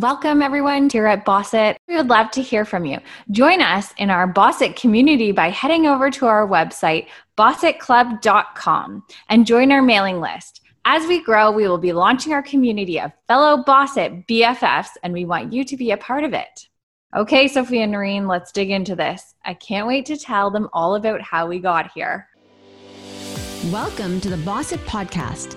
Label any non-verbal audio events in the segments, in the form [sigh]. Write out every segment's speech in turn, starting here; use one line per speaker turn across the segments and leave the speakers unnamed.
Welcome, everyone, here at Bossit. We would love to hear from you. Join us in our Bossit community by heading over to our website, bossitclub.com, and join our mailing list. As we grow, we will be launching our community of fellow Bossit BFFs, and we want you to be a part of it. Okay, Sophia and Noreen, let's dig into this. I can't wait to tell them all about how we got here.
Welcome to the Bossit Podcast.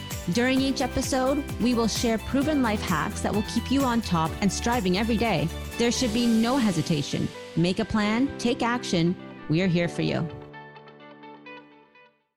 During each episode, we will share proven life hacks that will keep you on top and striving every day. There should be no hesitation. Make a plan, take action. We are here for you.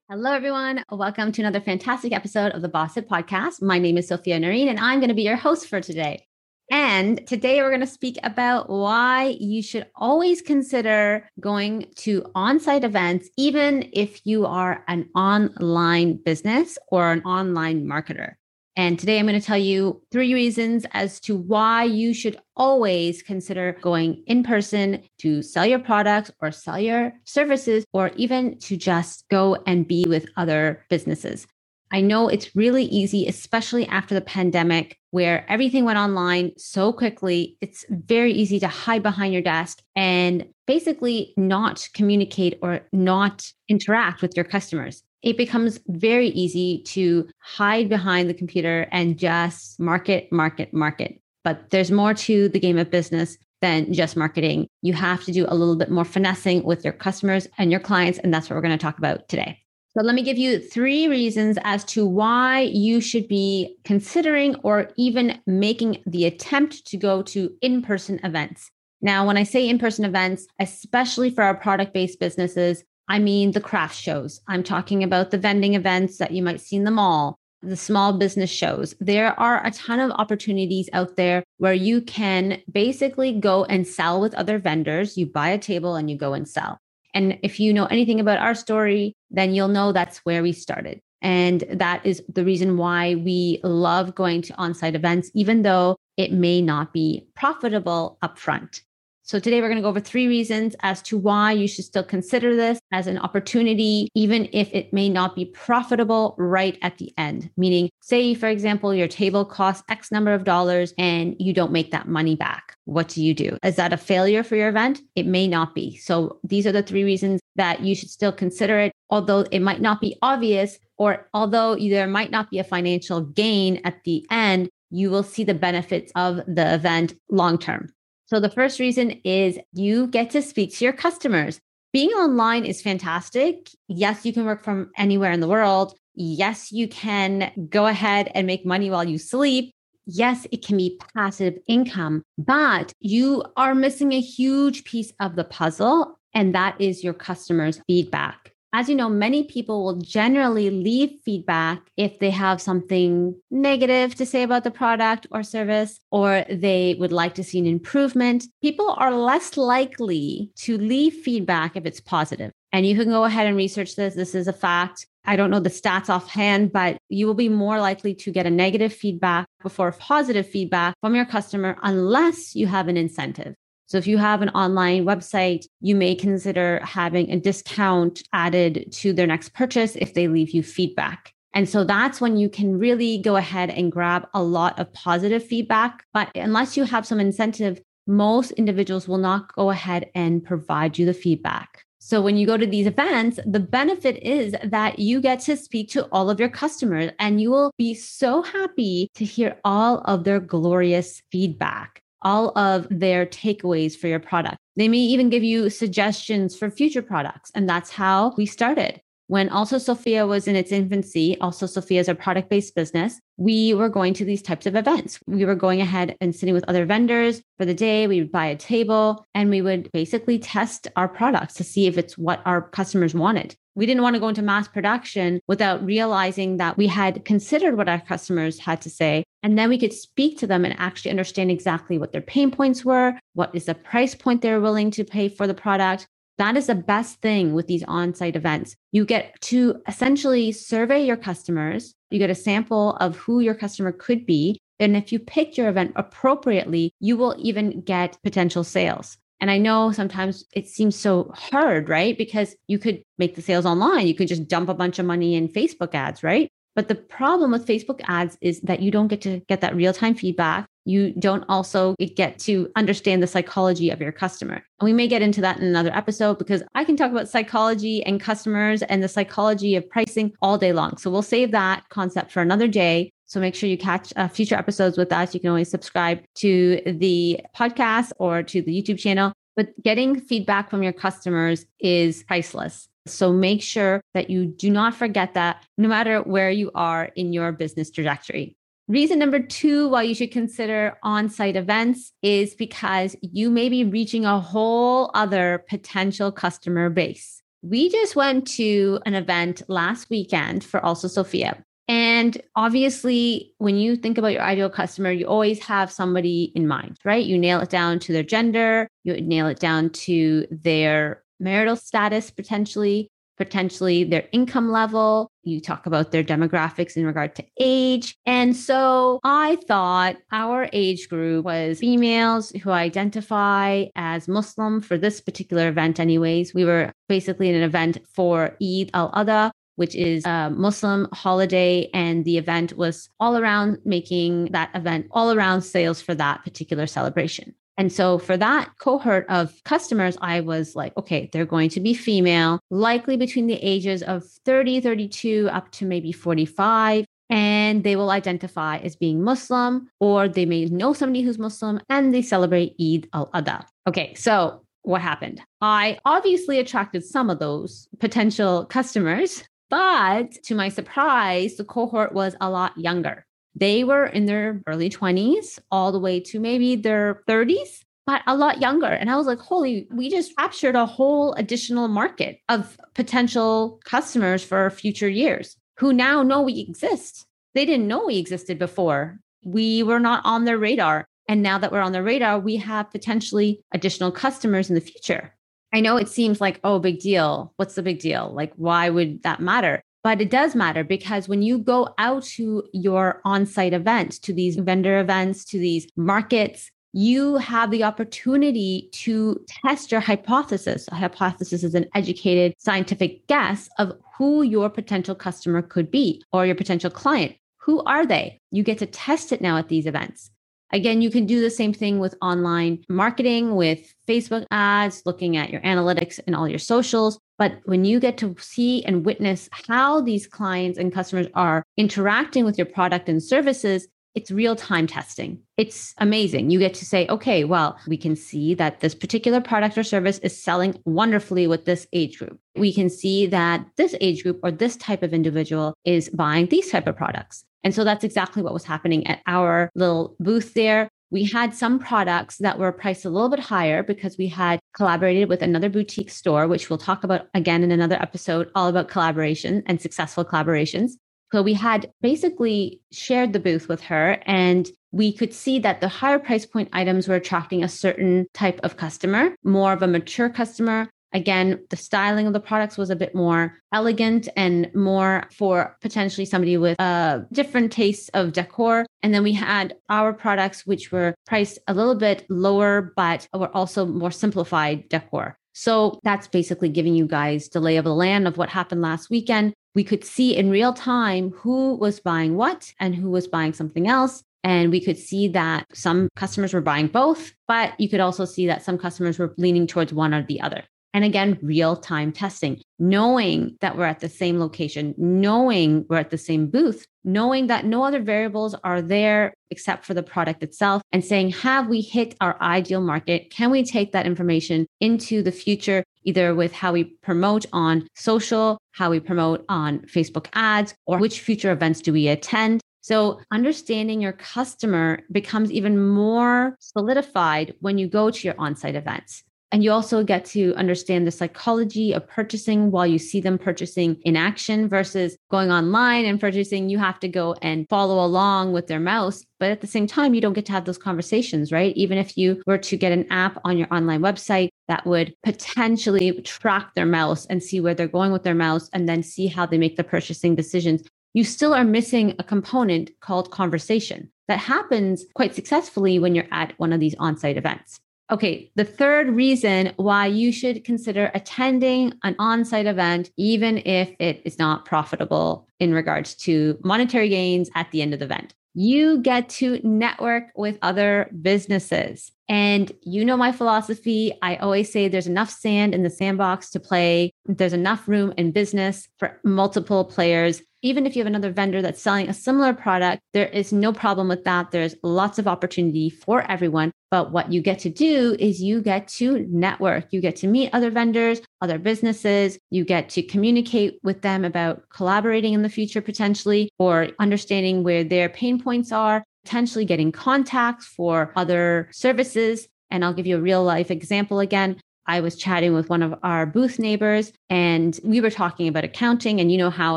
Hello, everyone. Welcome to another fantastic episode of the Bossit Podcast. My name is Sophia Noreen, and I'm going to be your host for today. And today we're going to speak about why you should always consider going to on site events, even if you are an online business or an online marketer. And today I'm going to tell you three reasons as to why you should always consider going in person to sell your products or sell your services, or even to just go and be with other businesses. I know it's really easy, especially after the pandemic, where everything went online so quickly. It's very easy to hide behind your desk and basically not communicate or not interact with your customers. It becomes very easy to hide behind the computer and just market, market, market. But there's more to the game of business than just marketing. You have to do a little bit more finessing with your customers and your clients. And that's what we're going to talk about today. So let me give you three reasons as to why you should be considering or even making the attempt to go to in person events. Now, when I say in person events, especially for our product based businesses, I mean the craft shows. I'm talking about the vending events that you might see in the mall, the small business shows. There are a ton of opportunities out there where you can basically go and sell with other vendors. You buy a table and you go and sell. And if you know anything about our story, then you'll know that's where we started. And that is the reason why we love going to on site events, even though it may not be profitable upfront. So today we're going to go over three reasons as to why you should still consider this as an opportunity, even if it may not be profitable right at the end. Meaning, say, for example, your table costs X number of dollars and you don't make that money back. What do you do? Is that a failure for your event? It may not be. So these are the three reasons that you should still consider it, although it might not be obvious or although there might not be a financial gain at the end, you will see the benefits of the event long term. So the first reason is you get to speak to your customers. Being online is fantastic. Yes, you can work from anywhere in the world. Yes, you can go ahead and make money while you sleep. Yes, it can be passive income, but you are missing a huge piece of the puzzle, and that is your customers' feedback. As you know, many people will generally leave feedback if they have something negative to say about the product or service, or they would like to see an improvement. People are less likely to leave feedback if it's positive. And you can go ahead and research this. This is a fact. I don't know the stats offhand, but you will be more likely to get a negative feedback before positive feedback from your customer unless you have an incentive. So if you have an online website, you may consider having a discount added to their next purchase if they leave you feedback. And so that's when you can really go ahead and grab a lot of positive feedback. But unless you have some incentive, most individuals will not go ahead and provide you the feedback. So when you go to these events, the benefit is that you get to speak to all of your customers and you will be so happy to hear all of their glorious feedback all of their takeaways for your product. They may even give you suggestions for future products. And that's how we started. When Also Sophia was in its infancy, Also Sophia is a product based business, we were going to these types of events. We were going ahead and sitting with other vendors for the day. We would buy a table and we would basically test our products to see if it's what our customers wanted. We didn't want to go into mass production without realizing that we had considered what our customers had to say. And then we could speak to them and actually understand exactly what their pain points were, what is the price point they're willing to pay for the product. That is the best thing with these on site events. You get to essentially survey your customers, you get a sample of who your customer could be. And if you pick your event appropriately, you will even get potential sales. And I know sometimes it seems so hard, right? Because you could make the sales online, you could just dump a bunch of money in Facebook ads, right? But the problem with Facebook ads is that you don't get to get that real time feedback. You don't also get to understand the psychology of your customer. And we may get into that in another episode because I can talk about psychology and customers and the psychology of pricing all day long. So we'll save that concept for another day. So make sure you catch uh, future episodes with us. You can always subscribe to the podcast or to the YouTube channel. But getting feedback from your customers is priceless. So make sure that you do not forget that no matter where you are in your business trajectory. Reason number two why you should consider on site events is because you may be reaching a whole other potential customer base. We just went to an event last weekend for Also Sophia. And obviously, when you think about your ideal customer, you always have somebody in mind, right? You nail it down to their gender, you nail it down to their marital status, potentially, potentially their income level. You talk about their demographics in regard to age. And so I thought our age group was females who identify as Muslim for this particular event, anyways. We were basically in an event for Eid al Adha, which is a Muslim holiday. And the event was all around making that event all around sales for that particular celebration. And so for that cohort of customers, I was like, okay, they're going to be female, likely between the ages of 30, 32 up to maybe 45. And they will identify as being Muslim, or they may know somebody who's Muslim and they celebrate Eid al Adha. Okay, so what happened? I obviously attracted some of those potential customers but to my surprise, the cohort was a lot younger. They were in their early 20s, all the way to maybe their 30s, but a lot younger. And I was like, holy, we just captured a whole additional market of potential customers for future years who now know we exist. They didn't know we existed before. We were not on their radar. And now that we're on their radar, we have potentially additional customers in the future. I know it seems like, oh, big deal. What's the big deal? Like, why would that matter? But it does matter because when you go out to your on site events, to these vendor events, to these markets, you have the opportunity to test your hypothesis. A hypothesis is an educated scientific guess of who your potential customer could be or your potential client. Who are they? You get to test it now at these events. Again, you can do the same thing with online marketing, with Facebook ads, looking at your analytics and all your socials. But when you get to see and witness how these clients and customers are interacting with your product and services, it's real time testing. It's amazing. You get to say, okay, well, we can see that this particular product or service is selling wonderfully with this age group. We can see that this age group or this type of individual is buying these type of products. And so that's exactly what was happening at our little booth there. We had some products that were priced a little bit higher because we had collaborated with another boutique store, which we'll talk about again in another episode, all about collaboration and successful collaborations. So we had basically shared the booth with her and we could see that the higher price point items were attracting a certain type of customer, more of a mature customer, Again, the styling of the products was a bit more elegant and more for potentially somebody with a different taste of decor. And then we had our products, which were priced a little bit lower, but were also more simplified decor. So that's basically giving you guys the lay of the land of what happened last weekend. We could see in real time who was buying what and who was buying something else. And we could see that some customers were buying both, but you could also see that some customers were leaning towards one or the other. And again, real time testing, knowing that we're at the same location, knowing we're at the same booth, knowing that no other variables are there except for the product itself, and saying, have we hit our ideal market? Can we take that information into the future, either with how we promote on social, how we promote on Facebook ads, or which future events do we attend? So, understanding your customer becomes even more solidified when you go to your on site events And you also get to understand the psychology of purchasing while you see them purchasing in action versus going online and purchasing. You have to go and follow along with their mouse. But at the same time, you don't get to have those conversations, right? Even if you were to get an app on your online website that would potentially track their mouse and see where they're going with their mouse and then see how they make the purchasing decisions, you still are missing a component called conversation that happens quite successfully when you're at one of these on site events. Okay, the third reason why you should consider attending an on site event, even if it is not profitable in regards to monetary gains at the end of the event. You get to network with other businesses. And you know my philosophy. I always say there's enough sand in the sandbox to play. There's enough room in business for multiple players even if you have another vendor that's selling a similar product, there is no problem with that. There's lots of opportunity for everyone. But what you get to do is you get to network. You get to meet other vendors, other businesses. You get to communicate with them about collaborating in the future potentially or understanding where their pain points are, potentially getting contacts for other services. And I'll give you a real life example again. I was chatting with one of our booth neighbors and we were talking about accounting and you know how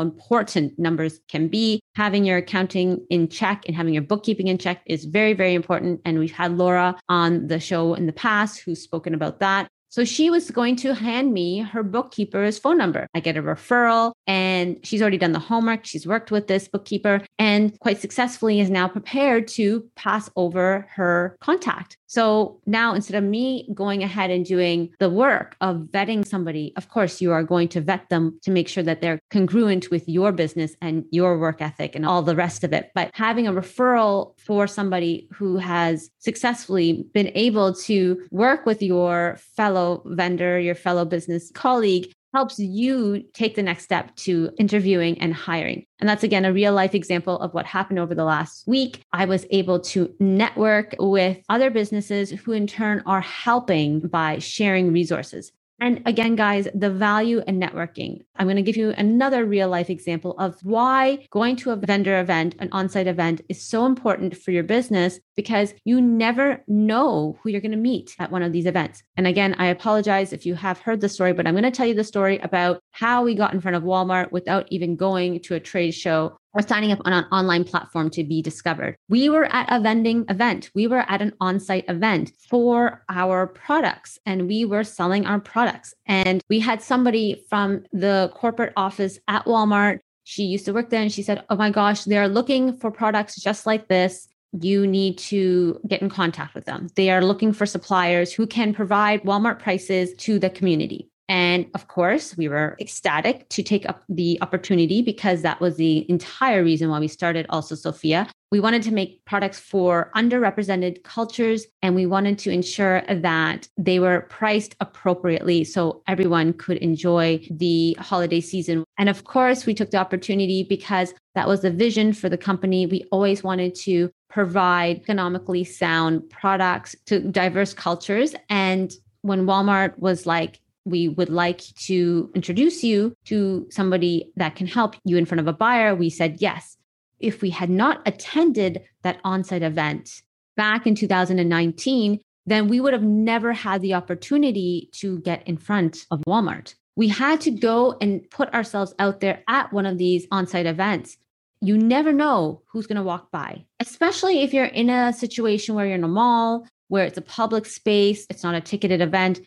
important numbers can be. Having your accounting in check and having your bookkeeping in check is very, very important. And we've had Laura on the show in the past who's spoken about that. So she was going to hand me her bookkeeper's phone number. I get a referral and she's already done the homework. She's worked with this bookkeeper and quite successfully is now prepared to pass over her contact. So now instead of me going ahead and doing the work of vetting somebody, of course, you are going to vet them to make sure that they're congruent with your business and your work ethic and all the rest of it. But having a referral for somebody who has successfully been able to work with your fellow vendor, your fellow business colleague helps you take the next step to interviewing and hiring. And that's again a real life example of what happened over the last week. I was able to network with other businesses who in turn are helping by sharing resources. And again, guys, the value in networking. I'm going to give you another real life example of why going to a vendor event, an on site event, is so important for your business because you never know who you're going to meet at one of these events. And again, I apologize if you have heard the story, but I'm going to tell you the story about how we got in front of Walmart without even going to a trade show or signing up on an online platform to be discovered. We were at a vending event. We were at an on site event for our products and we were selling our products. And we had somebody from the corporate office at Walmart. She used to work there and she said, Oh my gosh, they're looking for products just like this. You need to get in contact with them. They are looking for suppliers who can provide Walmart prices to the community. And of course, we were ecstatic to take up the opportunity because that was the entire reason why we started also Sophia. We wanted to make products for underrepresented cultures and we wanted to ensure that they were priced appropriately so everyone could enjoy the holiday season. And of course, we took the opportunity because that was the vision for the company. We always wanted to provide economically sound products to diverse cultures. And when Walmart was like, we would like to introduce you to somebody that can help you in front of a buyer, we said yes. If we had not attended that on-site event back in 2019, then we would have never had the opportunity to get in front of Walmart. We had to go and put ourselves out there at one of these on-site events. You never know who's going to walk by, especially if you're in a situation where you're in a mall, where it's a public space, it's not a ticketed event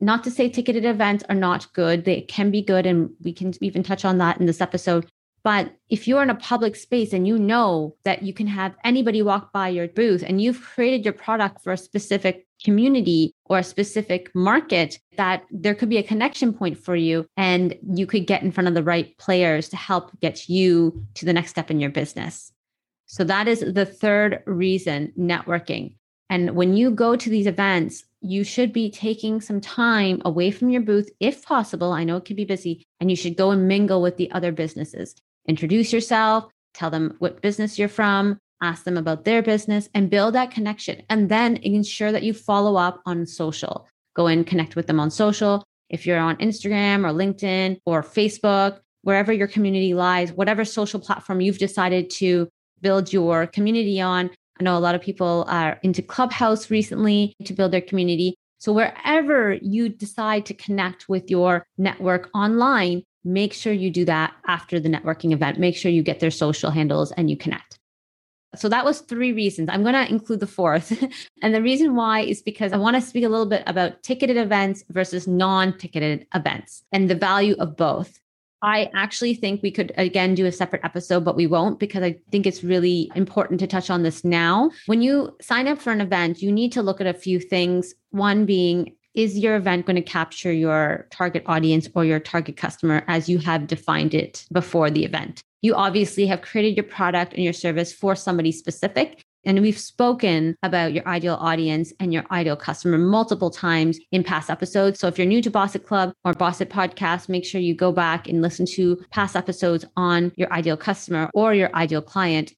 not to say ticketed events are not good, they can be good. And we can even touch on that in this episode. But if you're in a public space and you know that you can have anybody walk by your booth and you've created your product for a specific community or a specific market, that there could be a connection point for you and you could get in front of the right players to help get you to the next step in your business. So that is the third reason networking. And when you go to these events, you should be taking some time away from your booth if possible. I know it can be busy, and you should go and mingle with the other businesses. Introduce yourself, tell them what business you're from, ask them about their business, and build that connection. And then ensure that you follow up on social. Go and connect with them on social. If you're on Instagram or LinkedIn or Facebook, wherever your community lies, whatever social platform you've decided to build your community on, I know a lot of people are into Clubhouse recently to build their community. So wherever you decide to connect with your network online, make sure you do that after the networking event. Make sure you get their social handles and you connect. So that was three reasons. I'm going to include the fourth. [laughs] and the reason why is because I want to speak a little bit about ticketed events versus non ticketed events and the value of both. I actually think we could again do a separate episode, but we won't because I think it's really important to touch on this now. When you sign up for an event, you need to look at a few things. One being, is your event going to capture your target audience or your target customer as you have defined it before the event? You obviously have created your product and your service for somebody specific. And we've spoken about your ideal audience and your ideal customer multiple times in past episodes. So if you're new to Boss It Club or Boss It Podcast, make sure you go back and listen to past episodes on your ideal customer or your ideal client.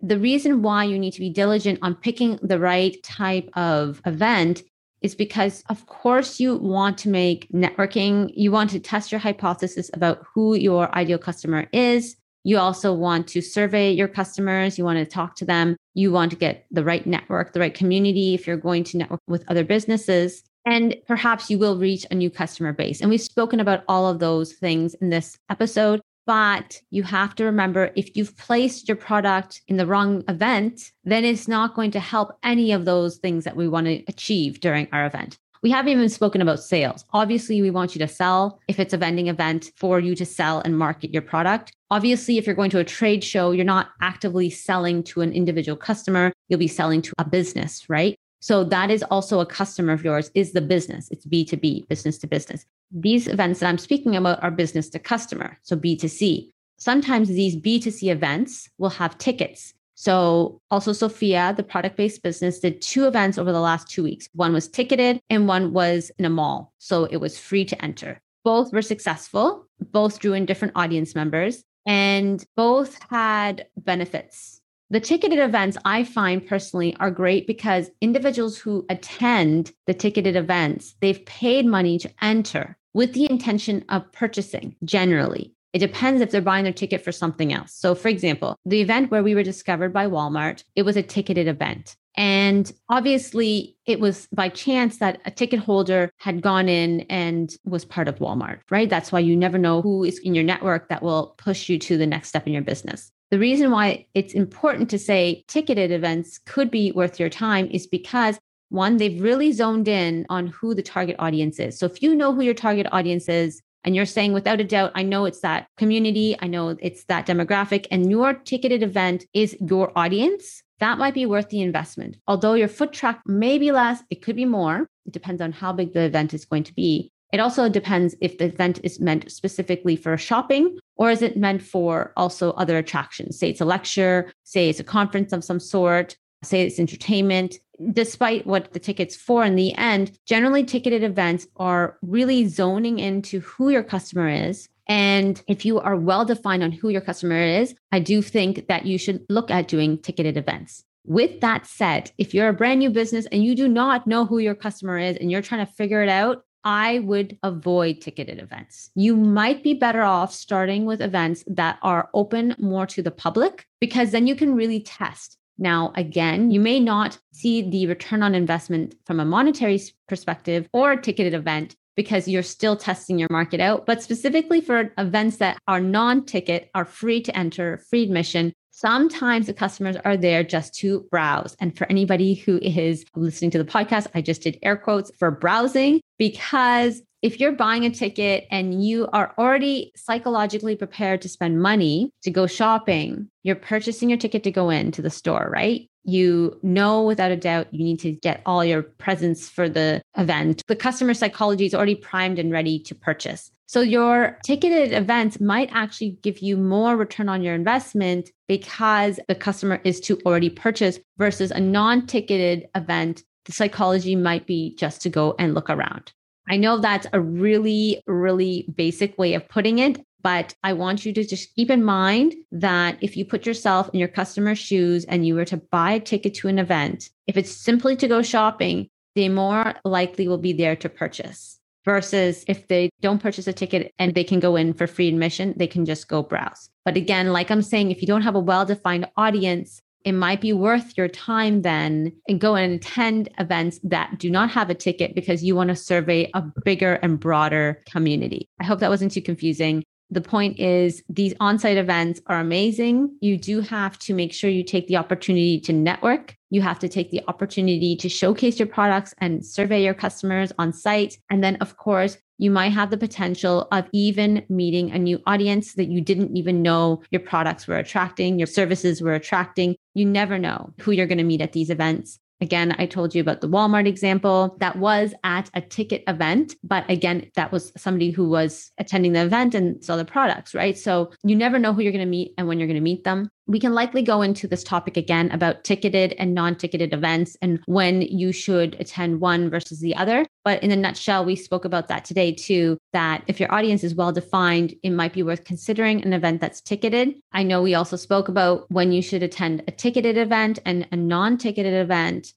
The reason why you need to be diligent on picking the right type of event is because, of course, you want to make networking, you want to test your hypothesis about who your ideal customer is. You also want to survey your customers. You want to talk to them. You want to get the right network, the right community if you're going to network with other businesses. And perhaps you will reach a new customer base. And we've spoken about all of those things in this episode. But you have to remember if you've placed your product in the wrong event, then it's not going to help any of those things that we want to achieve during our event. We haven't even spoken about sales. Obviously, we want you to sell if it's a vending event for you to sell and market your product. Obviously, if you're going to a trade show, you're not actively selling to an individual customer, you'll be selling to a business, right? So that is also a customer of yours is the business. It's B2B, business to business. These events that I'm speaking about are business to customer, so B2C. Sometimes these B2C events will have tickets so, also Sophia, the product based business, did two events over the last two weeks. One was ticketed and one was in a mall. So, it was free to enter. Both were successful, both drew in different audience members, and both had benefits. The ticketed events I find personally are great because individuals who attend the ticketed events, they've paid money to enter with the intention of purchasing generally. It depends if they're buying their ticket for something else. So, for example, the event where we were discovered by Walmart, it was a ticketed event. And obviously, it was by chance that a ticket holder had gone in and was part of Walmart, right? That's why you never know who is in your network that will push you to the next step in your business. The reason why it's important to say ticketed events could be worth your time is because one, they've really zoned in on who the target audience is. So if you know who your target audience is, and you're saying without a doubt, I know it's that community, I know it's that demographic, and your ticketed event is your audience, that might be worth the investment. Although your foot track may be less, it could be more. It depends on how big the event is going to be. It also depends if the event is meant specifically for shopping or is it meant for also other attractions? Say it's a lecture, say it's a conference of some sort, say it's entertainment despite what the ticket's for in the end, generally ticketed events are really zoning into who your customer is. And if you are well defined on who your customer is, I do think that you should look at doing ticketed events. With that said, if you're a brand new business and you do not know who your customer is and you're trying to figure it out, I would avoid ticketed events. You might be better off starting with events that are open more to the public because then you can really test now, again, you may not see the return on investment from a monetary perspective or a ticketed event because you're still testing your market out. But specifically for events that are non ticket, are free to enter, free admission, sometimes the customers are there just to browse. And for anybody who is listening to the podcast, I just did air quotes for browsing because if you're buying a ticket and you are already psychologically prepared to spend money to go shopping, you're purchasing your ticket to go into the store, right? You know without a doubt you need to get all your presents for the event. The customer psychology is already primed and ready to purchase. So your ticketed events might actually give you more return on your investment because the customer is to already purchase versus a non-ticketed event. The psychology might be just to go and look around. I know that's a really, really basic way of putting it, but I want you to just keep in mind that if you put yourself in your customer's shoes and you were to buy a ticket to an event, if it's simply to go shopping, they more likely will be there to purchase versus if they don't purchase a ticket and they can go in for free admission, they can just go browse. But again, like I'm saying, if you don't have a well defined audience, it might be worth your time then and go and attend events that do not have a ticket because you want to survey a bigger and broader community. I hope that wasn't too confusing. The point is, these on site events are amazing. You do have to make sure you take the opportunity to network. You have to take the opportunity to showcase your products and survey your customers on site. And then, of course, you might have the potential of even meeting a new audience that you didn't even know your products were attracting, your services were attracting. You never know who you're going to meet at these events. Again, I told you about the Walmart example that was at a ticket event, but again, that was somebody who was attending the event and saw the products, right? So you never know who you're going to meet and when you're going to meet them. We can likely go into this topic again about ticketed and non ticketed events and when you should attend one versus the other. But in a nutshell, we spoke about that today too. That if your audience is well defined, it might be worth considering an event that's ticketed. I know we also spoke about when you should attend a ticketed event and a non ticketed event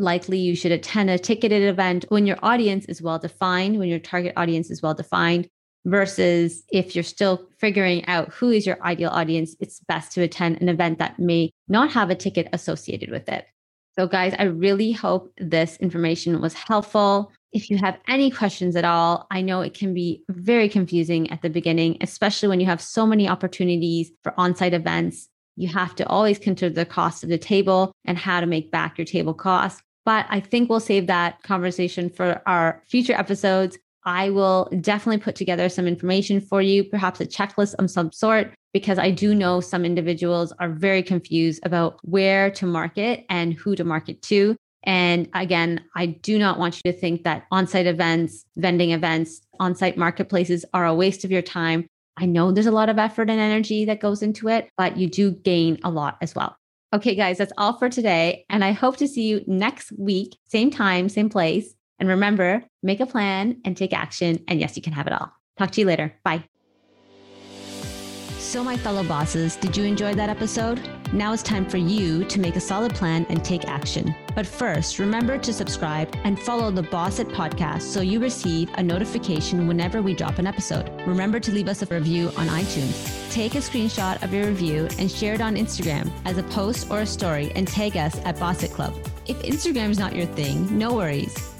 likely you should attend a ticketed event when your audience is well defined, when your target audience is well defined, versus if you're still figuring out who is your ideal audience, it's best to attend an event that may not have a ticket associated with it. So, guys, I really hope this information was helpful. If you have any questions at all, I know it can be very confusing at the beginning, especially when you have so many opportunities for on site events. You have to always consider the cost of the table and how to make back your table costs. But I think we'll save that conversation for our future episodes. I will definitely put together some information for you, perhaps a checklist of some sort, because I do know some individuals are very confused about where to market and who to market to. And again, I do not want you to think that on site events, vending events, on site marketplaces are a waste of your time. I know there's a lot of effort and energy that goes into it, but you do gain a lot as well. Okay, guys, that's all for today. And I hope to see you next week, same time, same place. And remember, make a plan and take action. And yes, you can have it all. Talk to you later. Bye. So, my fellow bosses, did you enjoy that episode? Now it's time for you to make a solid plan and take action. But first, remember to subscribe and follow the Boss It podcast so you receive a notification whenever we drop an episode. Remember to leave us a review on iTunes. Take a screenshot of your review and share it on Instagram as a post or a story and tag us at Boss It Club. If Instagram is not your thing, no worries